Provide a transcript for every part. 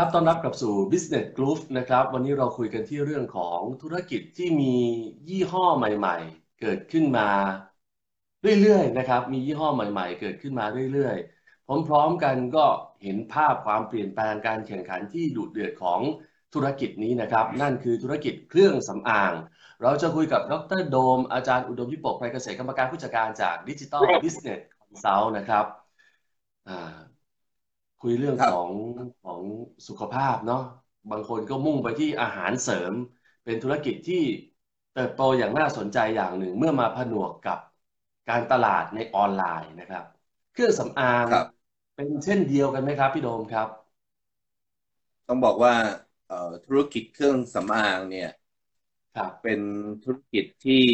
ครับ ต้อนรับกลับสู่ Business Groove นะครับ วันนี้เราคุยกันที่เรื่องของธุรกิจที่มียี่ห้อใหม่ ๆ เกิดขึ้นมาเรื่อยๆ นะครับ มียี่ห้อใหม่ ๆ เกิดขึ้นมาเรื่อยๆ พร้อมๆ กันก็เห็นภาพความเปลี่ยนแปลงการแข่งขันที่ดุเดือดของธุรกิจนี้นะครับ นั่นคือธุรกิจเครื่องสำอาง เราจะคุยกับดรโดม อาจารย์อุดมวิปกไพรเกษตรกรรมการผู้จัดการจาก Digital Business Consult นะครับอ่า คุยเรื่องครับของของสุขภาพเนาะบางคนก็มุ่งไปที่อาหารเสริม เป็นธุรกิจที่เติบโตอย่างน่าสนใจอย่างหนึ่งเมื่อมาผนวกกับการตลาดในออนไลน์นะครับ เครื่องสำอางครับเป็นเช่นเดียวกันไหมครับ พี่โดมครับ ต้องบอกว่าเอ่อธุรกิจเครื่องสำอางเนี่ยครับเป็นธุรกิจที่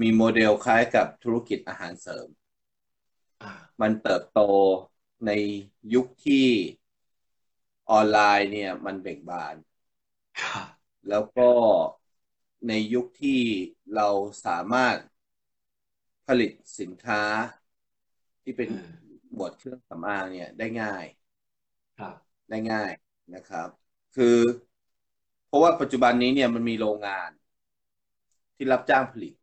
มีโมเดลคล้ายกับธุรกิจอาหารเสริมอ่ามันเติบโต ในยุคที่ออนไลน์เนี่ย มันเบ่งบานครับแล้วก็ในยุคที่เราสามารถผลิตสินค้าที่เป็นเออหมวดเครื่องสำอางเนี่ยได้ง่ายครับได้ง่ายนะครับ คือ เพราะว่าปัจจุบันนี้เนี่ยมันมีโรงงานที่รับจ้างผลิต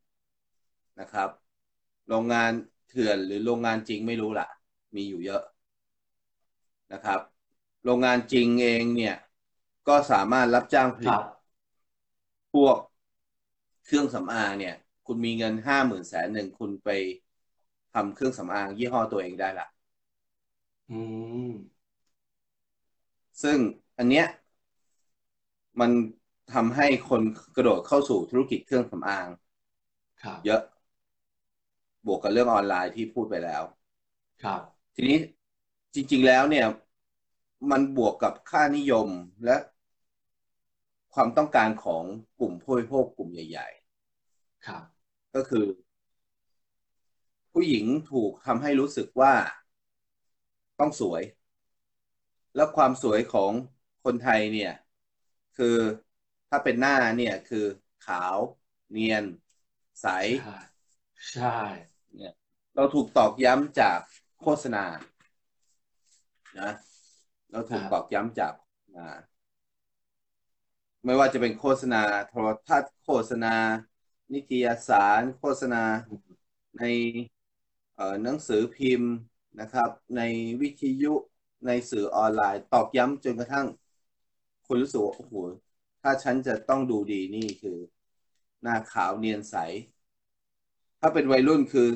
นะครับ โรงงานเถื่อนหรือโรงงานจริงไม่รู้ล่ะ มีอยู่เยอะ นะครับ โรงงานจริงเองเนี่ย ก็สามารถรับจ้างผคลิตรับพวกเครื่องสำอางเนี่ย คุณมีเงินห้าหมื่นแสนหนึ่งคุณไปทำเครื่องสำอางยี่ห้อตัวเองได้ละอืมซึ่งอันเนี้ย มันทำให้คนกระโดดเข้าสู่ธุรกิจเครื่องสำอางครับเยอะ บวกกับเรื่องออนไลน์ที่พูดไปแล้ว ครับ ทีนี้ จริง ๆ แล้วเนี่ย มันบวกกับค่านิยมและความต้องการของกลุ่มผู้บริโภคกลุ่มใหญ่ครับๆก็คือ ผู้หญิงถูกทำให้รู้สึกว่าต้องสวย แล้วความสวยของคนไทยเนี่ย คือถ้าเป็นหน้าเนี่ยคือขาวเนียน ใส ใช่ใช่เนี่ย เราถูกตอกย้ำจากโฆษณา นะเราถูกตอกย้ำจากโฆษณาไม่ว่าจะเป็นโฆษณาโทรทัศน์โฆษณา นิตยสาร โฆษณาในหนังสือพิมพ์นะครับ ในวิทยุในสื่อออนไลน์ ตอกย้ำจนกระทั่งคุณรู้สึกว่าโอ้โหถ้าฉันจะต้องดูดีนี่คือ หน้าขาวเนียนใส ถ้าเป็นวัยรุ่นคือ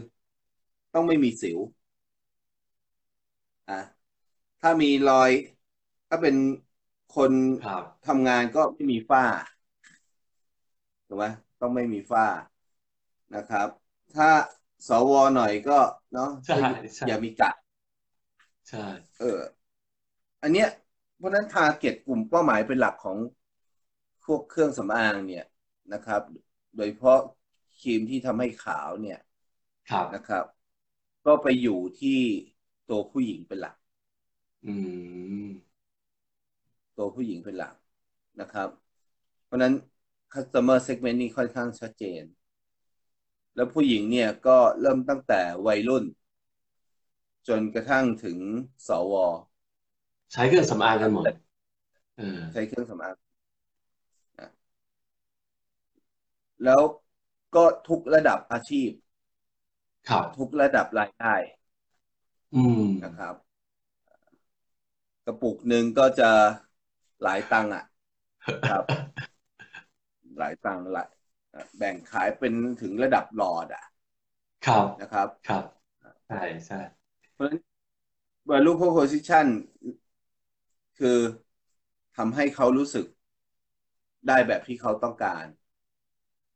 ต้องไม่มีสิวอะ ถ้ามีรอย ถ้าเป็นคนครับทำงานก็ไม่มีฝ้าถูกไหมต้องไม่มีฝ้านะครับ ถ้าสวหน่อยก็เนาะใช่ใช่อย่ามีกะใช่เออ อันเนี้ยเพราะฉะนั้นทาร์เก็ตกลุ่มเป้าหมายเป็นหลักของพวกเครื่องสำอางเนี่ยนะครับ โดยเฉพาะครีมที่ทำให้ขาวเนี่ยครับนะครับ ก็ไปอยู่ที่ตัวผู้หญิงเป็นหลัก อืม ตัวผู้หญิงเป็นหลักนะครับ เพราะฉะนั้น customer segment นี่ค่อนข้างชัดเจน แล้วผู้หญิงเนี่ยก็เริ่มตั้งแต่วัยรุ่น จนกระทั่งถึงสว ใช้เครื่องสำอางกันหมดเออใช้เครื่องสำอางนะแล้วก็ทุกระดับอาชีพ ครับ ทุกระดับรายได้ อืมนะครับก ระปุกหนึ่งก็จะหลายตังค์อะ ครับ หลายตังค์หลายแบ่งขายเป็นถึงระดับหลอดอะ ครับนะครับ ครับใช่ใช่เพราะฉะนั้น value proposition คือทำให้เขารู้สึกได้แบบที่เขาต้องการ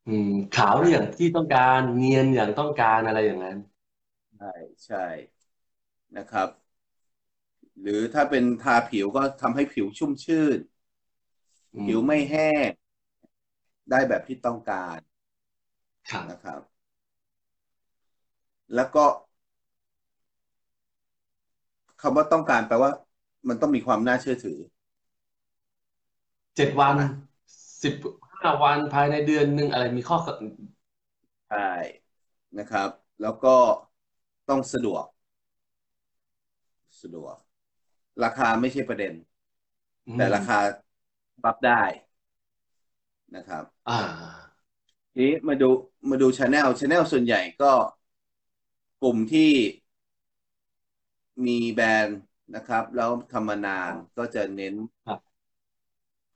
อืม ขาวอย่างที่ต้องการ เนียนอย่างต้องการอะไรอย่างนั้น ใช่ใช่นะครับ หรือถ้าเป็นทาผิวก็ทำให้ผิวชุ่มชื่นอืมผิวไม่แห้ง ได้แบบที่ต้องการครับนะครับ แล้วก็คำว่าต้องการแปลว่า มันต้องมีความน่าเชื่อถือ เจ็ดวันสิบห้าวันภายในเดือนหนึ่งอะไรมีข้อใช่นะครับ แล้วก็ต้องสะดวก สะดวก ราคาไม่ใช่ประเด็นอืมแต่ราคารับได้นะครับ อ่าทีนี้มาดูมาดู channel channel ส่วนใหญ่ก็กลุ่มที่มีแบรนด์นะครับ แล้วทำมานานก็จะเน้นครับ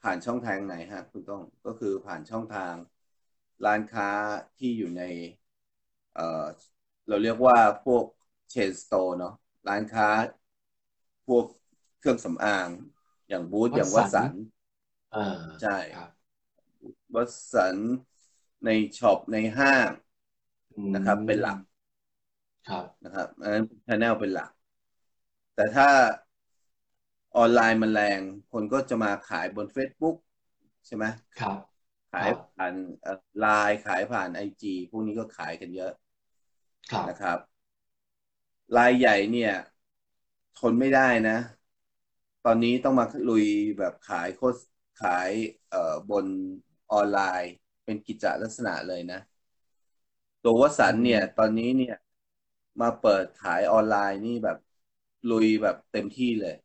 ผ่านช่องทางไหนฮะคุณต้องก็คือผ่านช่องทางร้านค้าที่อยู่ใน เอ่อ เราเรียกว่าพวกเชนสโตร์เนาะร้านค้าพวก เครื่องสำอาง อย่างบูธอย่างวัสันอ่าใช่ครับวัสันในช็อปในห้างอืมนะครับ เป็นหลักครับนะครับอันนั้นชแนลเป็นหลัก แต่ถ้าออนไลน์มันแรง คนก็จะมาขายบน Facebook ใช่ไหมครับ ขายครับผ่านไลน์ขายผ่านไอจีพวกนี้ก็ขายกันเยอะครับนะครับรายใหญ่เนี่ย ทนไม่ได้นะ ตอนนี้ต้องมาลุยแบบขายโคสขายเอ่อบนออนไลน์ เป็นกิจลักษณะเลยนะ ตัว Watsons เนี่ย ตอนนี้เนี่ย มาเปิดขายออนไลน์นี่แบบลุยแบบเต็มที่เลย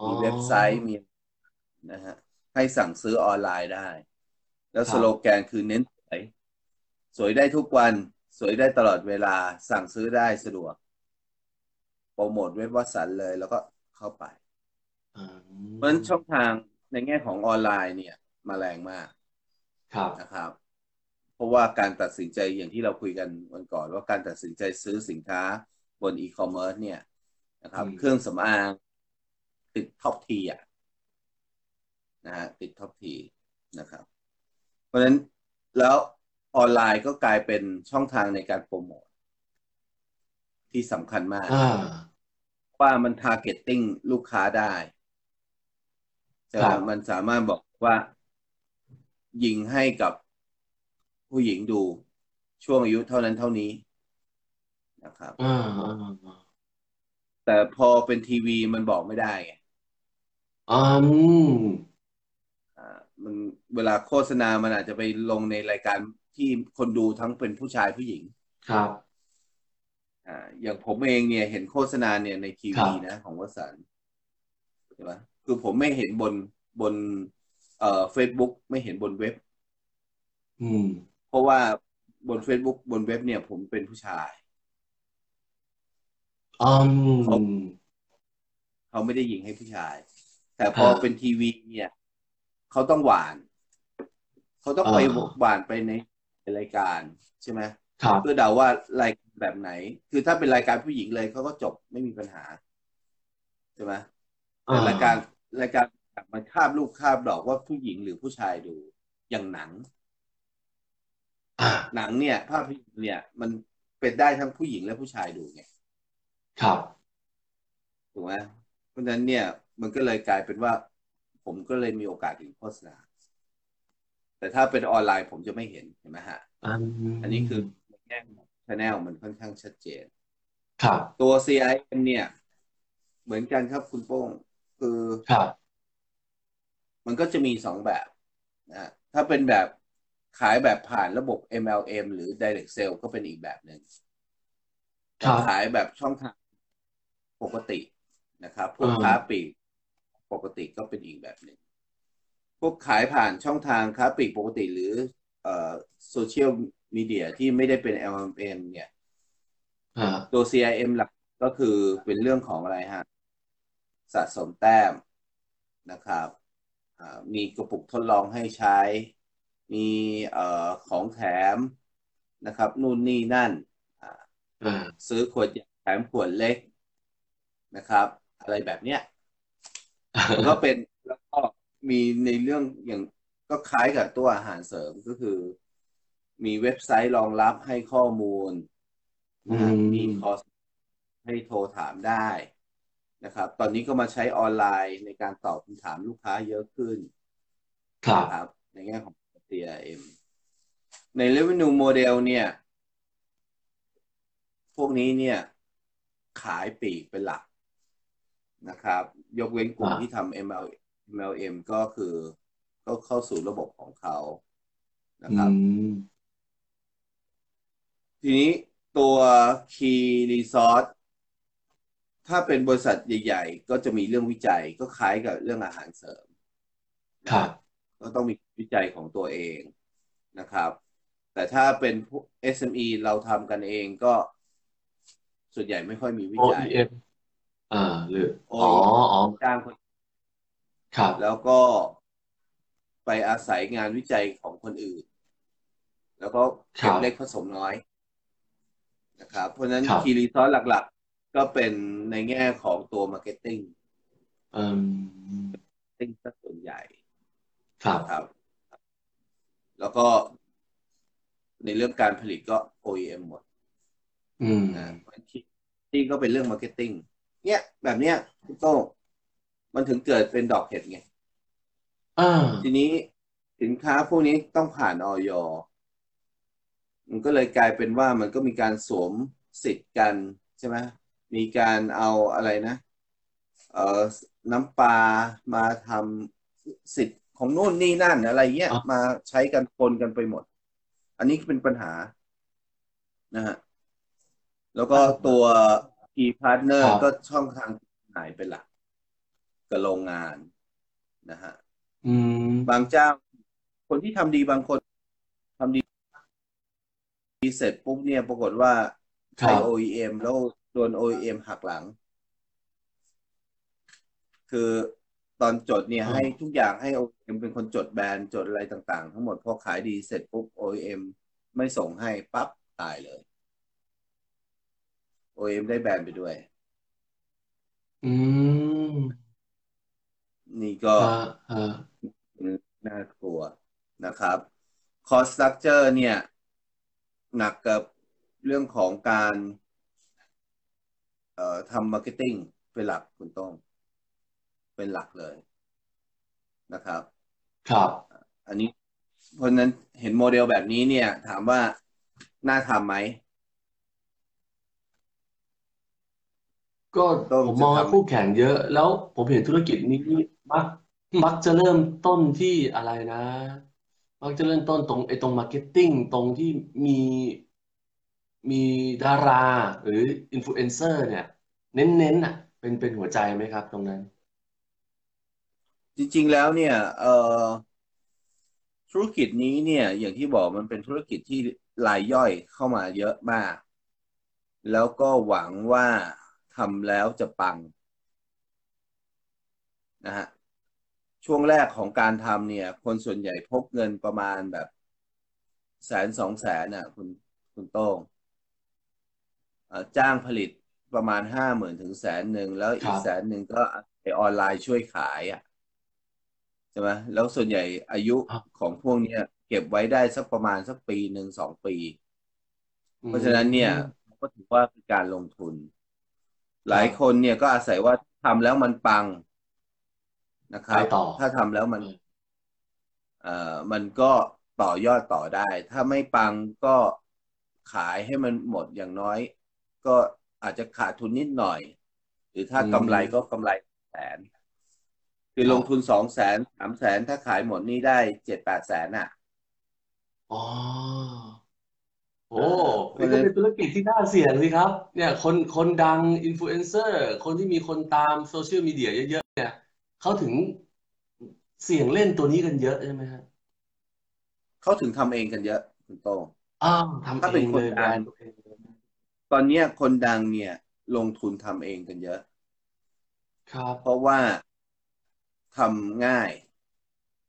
อ๋อมีเว็บไซต์มีนะฮะให้สั่งซื้อออนไลน์ได้ แล้วครับสโลแกนคือเน้นสวย สวยได้ทุกวัน สวยได้ตลอดเวลาสั่งซื้อได้สะดวก โปรโมทเว็บ Watsons เลยแล้วก็เข้าไปอืม เพราะฉะนั้นช่องทางในแง่ของออนไลน์เนี่ย มาแรงมากครับนะครับ เพราะว่าการตัดสินใจอย่างที่เราคุยกันวันก่อน ว่าการตัดสินใจซื้อสินค้าบนอีคอมเมิร์ซเนี่ยนะครับอืมเครื่องสำอางติด top three อะนะฮะติด top three นะครับ เพราะฉะนั้นแล้วออนไลน์ก็กลายเป็นช่องทางในการโปรโมทที่สำคัญมากอ่าว่ามัน targeting ลูกค้าได้ใช่ไห มครับมันสามารถบอกว่า ยิงให้กับผู้หญิงดูช่วงอายุเท่านั้นเท่านี้นะครับอ่าอ่าอ่าแต่พอเป็นทีวีมันบอกไม่ได้ไงอืมอ่า มันเวลาโฆษณามันอาจจะไปลงในรายการที่คนดูทั้งเป็นผู้ชายผู้หญิง ครับ อ่า อย่างผมเองเนี่ย เห็นโฆษณาเนี่ยในทีครัวีบนะของวสันต์ใช่ไหม คือผมไม่เห็นบนบน เอ่อ Facebook ไม่เห็นบนเว็บ อืม เพราะว่าบน Facebook บนเว็บเนี่ยผมเป็นผู้ชาย อืม เขาเขาไม่ได้ยิงให้ผู้ชาย แต่พออ่า เป็นทีวีเนี่ย เขาต้องหวาน เขาต้องไปอ่าหวานไปในรายการใช่ไหมครับ เพื่อเดาว่ารายการแบบไหน คือถ้าเป็นรายการผู้หญิงเลยเขาก็จบไม่มีปัญหาใช่ไหมแต่รายการ รายการมันคาบลูกคาบดอกว่าผู้หญิงหรือผู้ชายดูอย่างหนังอ่าหนังเนี่ย ภาพยนตร์เนี่ย มันเป็นได้ทั้งผู้หญิงและผู้ชายดูไงครับถูกไหมเพราะฉะนั้นเนี่ย มันก็เลยกลายเป็นว่า ผมก็เลยมีโอกาสเห็นโฆษณาแต่ถ้าเป็นออนไลน์ผมจะไม่เห็นเห็นไหมฮะอันอันนี้คือในแง่ของชแนลมันค่อนข้างชัดเจน ครับ ตัว CIM เนี่ย เหมือนกันครับคุณโป้ง คือครับ มันก็จะมีสองแบบนะฮะถ้าเป็นแบบขายแบบผ่านระบบ MLM หรือ Direct Sale ก็เป็นอีกแบบหนึ่งครับ ขายแบบช่องทางปกตินะครับ พวกอืมค้าปลีกปกติก็เป็นอีกแบบหนึ่ง พวกขายผ่านช่องทางค้าปลีกปกติหรือเอ่อโซเชียลมีเดียที่ไม่ได้เป็น MLM เนี่ยอ่าตัว CIM หลักก็คือเป็นเรื่องของอะไรฮะ สะสมแต้มนะครับอ่ามีกระปุกทดลองให้ใช้ มีเอ่อของแถมนะครับ นู่นนี่นั่นอ่าอ่าซื้อขวดใหญ่แถมขวดเล็กนะครับ อะไรแบบเนี้ยมันก็เป็นแล้วก็มีในเรื่องอย่างก็คล้ายกับตัวอาหารเสริมก็คือ มีเว็บไซต์รองรับให้ข้อมูลนะฮะอืมมีคอร์สให้โทรถามได้ นะครับ ตอนนี้ก็มาใช้ออนไลน์ในการตอบคำถามลูกค้าเยอะขึ้นครับนะครับในแง่ของ CRM ใน Revenue Model เนี่ย พวกนี้เนี่ย ขายปลีกเป็นหลักนะครับ ยกเว้นกลุ่มอ่าที่ทำ ML MLM ก็คือก็เข้าสู่ระบบของเขานะครับอืมทีนี้ตัว Key Resort ท ถ้าเป็นบริษัทใหญ่ ๆ ก็จะมีเรื่องวิจัยก็คล้ายกับเรื่องอาหารเสริมครับก็ต้องมีวิจัยของตัวเองนะครับ แต่ถ้าเป็นพวก SME เราทำกันเองก็ส่วนใหญ่ไม่ค่อยมีวิจัย OEM อ่าหรืออ๋อ OEM อ๋อจ้างคนครับแล้วก็ไปอาศัยงานวิจัยของคนอื่น แล้วก็เก็บเล็กผสมน้อยนะครับ เพราะฉะนั้นครับ key resource หลักๆ ก็เป็นในแง่ของตัว marketingอืมติ้งซะส่วนใหญ่ ครับครับ แล้วก็ในเรื่องการผลิตก็ OEM หมด อืมนะที่ที่ก็เป็นเรื่อง marketing เนี่ย แบบเนี้ยคุณโต้งมันถึงเกิดเป็นดอกเห็ดไงอ่าทีนี้สินค้าพวกนี้ต้องผ่านอย. มันก็เลยกลายเป็นว่ามันก็มีการสวมสิทธิ์กันใช่ไหม มีการเอาอะไรนะ เอ่อน้ำปลามาทำสิทธิ์ของนู่นนี่นั่นอะไรเงี้ยอะมาใช้กันปนกันไปหมด อันนี้เป็นปัญหานะฮะแล้วก็ตัว key partner ครับก็ช่องทางขายเป็นหลักกับโรงงานนะฮะอืมบางเจ้า คนที่ทำดีบางคนทำดีเสร็จปุ๊บเนี่ยปรากฏว่าครัใช้บ OEM แล้ว โดน OEM หักหลัง คือตอนจดเนี่ยอ่าให้ทุกอย่างให้ OEM เป็นคนจดแบรนด์จดอะไรต่างๆ ทั้งหมดพอขายดีเสร็จปุ๊บ OEM ไม่ส่งให้ปั๊บตายเลย OEM ได้แบรนด์ไปด้วย อืม นี่ก็ฮะฮะน่ากลัวนะครับ cost structure เนี่ย หนักกับเรื่องของการ เอ่อทำ marketing เป็นหลักคุณต้องเป็นหลักเลยนะครับ ครับ อันนี้เพราะฉะนั้นเห็นโมเดลแบบนี้เนี่ย ถามว่าน่าทำไหมก็ต้องผมมองจะว่าทำคู่แข่งเยอะ แล้วผมเห็นธุรกิจนี้มักมักจะเริ่มต้นที่อะไรนะ มักจะเริ่มต้นตรงไอ้ตรง marketing ตรงที่มี มีดาราหรืออินฟลูเอนเซอร์เนี่ย เน้นๆอะ เป็นเป็นหัวใจไหมครับตรงนั้น จริง ๆ แล้วเนี่ยเอ่อธุรกิจนี้เนี่ย อย่างที่บอกมันเป็นธุรกิจที่รายย่อยเข้ามาเยอะมาก แล้วก็หวังว่าทำแล้วจะปังนะฮะช่วงแรกของการทำเนี่ย คนส่วนใหญ่พกเงินประมาณแบบแสนสองแสนน่ะ คุณคุณโต้ง จ้างผลิตประมาณห้าหมื่นถึงแสนหนึ่งแล้วอีครักบแสนหนึ่งก็ไอออนไลน์ช่วยขายอะใช่ไหมแล้วส่วนใหญ่อายุครับของพวกเนี้ยเก็บไว้ได้สักประมาณสักปีหนึ่งสองปีอืเพราะฉะนั้นเนี่ยมก็ถือว่าเป็นการลงทุน หลายคนเนี่ยก็อาศัยว่าทำแล้วมันปังนะคไปรับต่อถ้าทำแล้วมัน เอ่อมันก็ต่อยอดต่อได้ ถ้าไม่ปังก็ขายให้มันหมดอย่างน้อย ก็อาจจะขาดทุนนิดหน่อย หรือถ้าอืมกำไรก็กำไรแสน คือครับลงทุนสองแสนสามแสนถ้าขายหมดนี่ได้เจ็ดแปดแสนอะอ๋อโอ้เออเพนี่ราะฉะก็นั้นเป็นธุรกิจที่น่าเสี่ยงสิครับ เนี่ยคนคนดังอินฟลูเอนเซอร์ คนที่มีคนตามโซเชียลมีเดียเยอะๆเนี่ยเขาถึงเสี่ยงเล่นตัวนี้กันเยอะใช่ไหมฮะเขาถึงทำเองกันเยอะคุณโต้งอ้าวทำถ้าเอเป็นงคเลนยแบรดังนด์ ตัวเองเลยตอนเนี้ยคนดังเนี่ย ลงทุนทำเองกันเยอะ ครับ เพราะว่าทำง่าย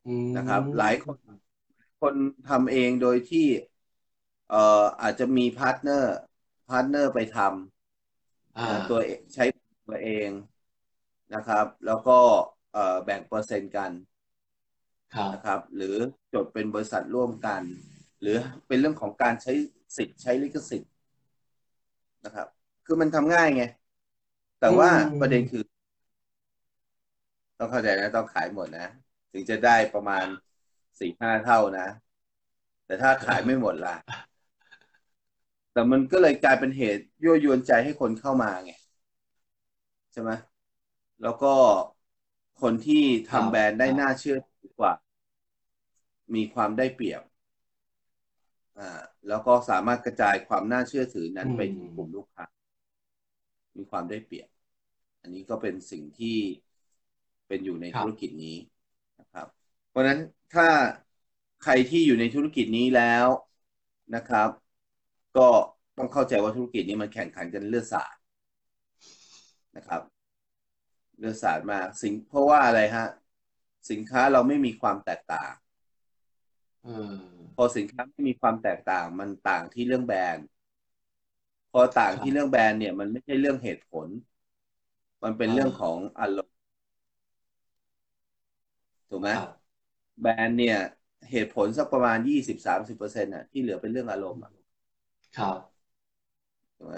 อืมนะครับ หลายคนคนทำเองโดยที่ เอ่ออาจจะมี partner partner ไปทำอ่านะตัวเองใช้ตัวเองนะครับ แล้วก็เอ่อแบ่งเปอร์เซ็นต์กันครับนะครับ หรือจดเป็นบริษัทร่วมกัน หรือเป็นเรื่องของการใช้สิทธิ์ใช้ลิขสิทธิ์ นะครับ คือมันทำง่ายไง แต่ว่าอืมประเด็นคือ ต้องเข้าใจนะ ต้องขายหมดนะ ถึงจะได้ประมาณสี่ห้าเท่านะ แต่ถ้าขายไม่หมดล่ะ แต่มันก็เลยกลายเป็นเหตุยั่วยวนใจให้คนเข้ามาไง ใช่ไหมแล้วก็คนที่ครับทำแบรนด์ได้ครับน่าเชื่อถือกว่า มีความได้เปรียบ อ่าแล้วก็สามารถกระจายความน่าเชื่อถือนั้นไปถึงกลุ่มลูกค้า มีความได้เปรียบ อันนี้ก็เป็นสิ่งที่เป็นอยู่ในครับธุรกิจนี้นะครับ เพราะฉะนั้นถ้าใครที่อยู่ในธุรกิจนี้แล้วนะครับ ก็ต้องเข้าใจว่าธุรกิจนี้มันแข่งขันกันเลือดสาดนะครับ เลือดสาดมากสินเพราะว่าอะไรฮะ สินค้าเราไม่มีความแตกต่างเออ พอสินค้าไม่มีความแตกต่างมันต่างที่เรื่องแบรนด์ พอต่างครับที่เรื่องแบรนด์เนี่ยมันไม่ใช่เรื่องเหตุผล มันเป็นอ่าเรื่องของอารมณ์ถูกไหมครับแบรนด์เนี่ย เหตุผลสักประมาณยี่สิบสามสิบเปอร์เซ็นต์อะที่เหลือเป็นเรื่องอารมณ์อะครับถูกไหม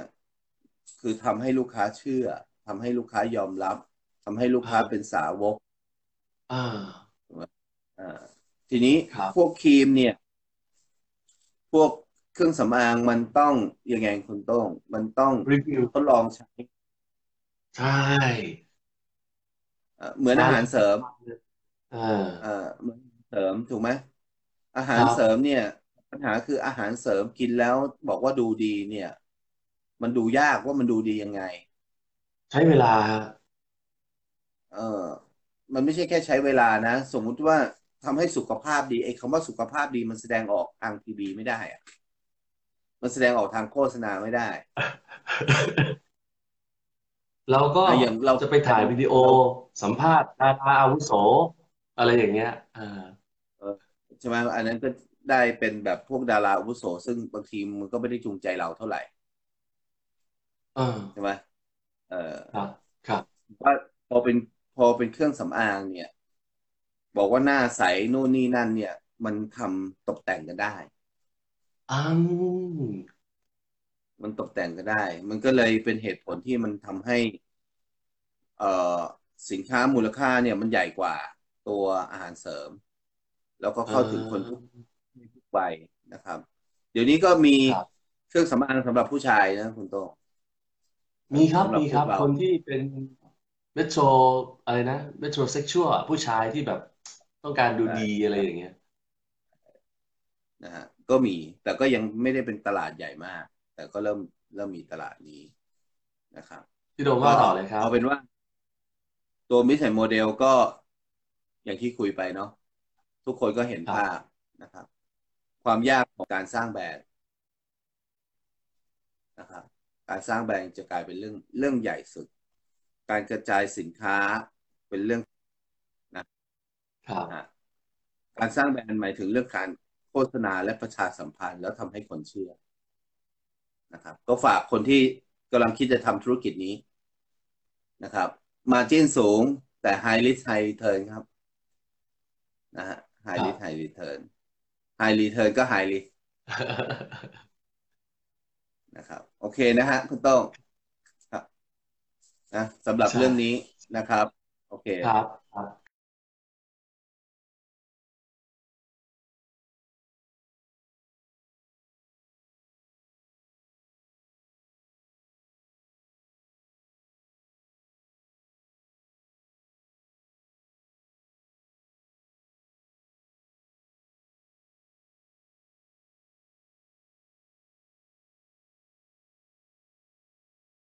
คือทำให้ลูกค้าเชื่อทำให้ลูกค้ายอมรับทำให้ลูกค้าอ่าเป็นสาวกอ่าอ่า ทีนี้ครับพวกครีมเนี่ย พวกเครื่องสำอางมันต้องยังไงคุณโต้งมันต้องรีวิวทดลองใช้ ใช่เอ่อเหมือนอาหารเสริมเออเอ่อเหมือนอาหารเสริมถูกไหมอาหารครับเสริมเนี่ย ปัญหาคืออาหารเสริมกินแล้วบอกว่าดูดีเนี่ย มันดูยากว่ามันดูดียังไง ใช้เวลาฮะเออมันไม่ใช่แค่ใช้เวลานะ สมมุติว่า ทำให้สุขภาพดีไอ้คำว่าสุขภาพดีมันแสดงออกทางทีวีไม่ได้อะมันแสดงออกทางโฆษณาไม่ได้ เราก็อะอย่างเราจะไปถ่ายวิดีโอสัมภาษณ์ดาราอาวุโส อะไรอย่างเงี้ยเออใช่ไหมอันนั้นก็ได้เป็นแบบพวกดาราอาวุโส ซึ่งบางทีมันก็ไม่ได้จูงใจเราเท่าไหร่เออใช่ไหมเออครับ ครับว่าพอเป็นพอเป็นเครื่องสำอางเนี่ย บอกว่าหน้าใสนู่นนี่นั่น เนี่ย มันทำตกแต่งกันได้อืมมันตกแต่งก็ได้ มันก็เลยเป็นเหตุผลที่มันทำให้ เอ่อสินค้ามูลค่าเนี่ยมันใหญ่กว่าตัวอาหารเสริม แล้วก็เข้าถึงคนทุกทุกวัยนะครับ เดี๋ยวนี้ก็มีครับเครื่องสำอางสำหรับผู้ชายนะคุณโต้งมีครับสำหรับมีครับพวกเราคนที่เป็น metro อะไรนะ metrosexual ผู้ชายที่แบบ ต้องการดูดีอะไรอย่างเงี้ยนะฮะก็มี แต่ก็ยังไม่ได้เป็นตลาดใหญ่มาก แต่ก็เริ่มเริ่มมีตลาดนี้นะครับพี่โดมว่าต่อเลยครับเอาเป็นว่า ตัว business model ก็อย่างที่คุยไปเนาะทุกคนก็เห็นครับภาพนะครับ ความยากของการสร้างแบรนด์นะครับการสร้างแบรนด์จะกลายเป็นเรื่องเรื่องใหญ่สุด การกระจายสินค้าเป็นเรื่อง ครับนะฮะการสร้างแบรนด์หมายถึงเรื่องการโฆษณาและประชาสัมพันธ์ แล้วทำให้คนเชื่อนะครับ ก็ฝากคนที่กำลังคิดจะทำธุรกิจนี้นะครับ มาจิ้นสูงแต่ high risk high return ครับนะฮะ high risk high return high return ก็ high risk นะครับ โอเคนะฮะคุณโต้งครับนะสำหรับใช่เรื่องนี้นะครับ โอเคครับครับ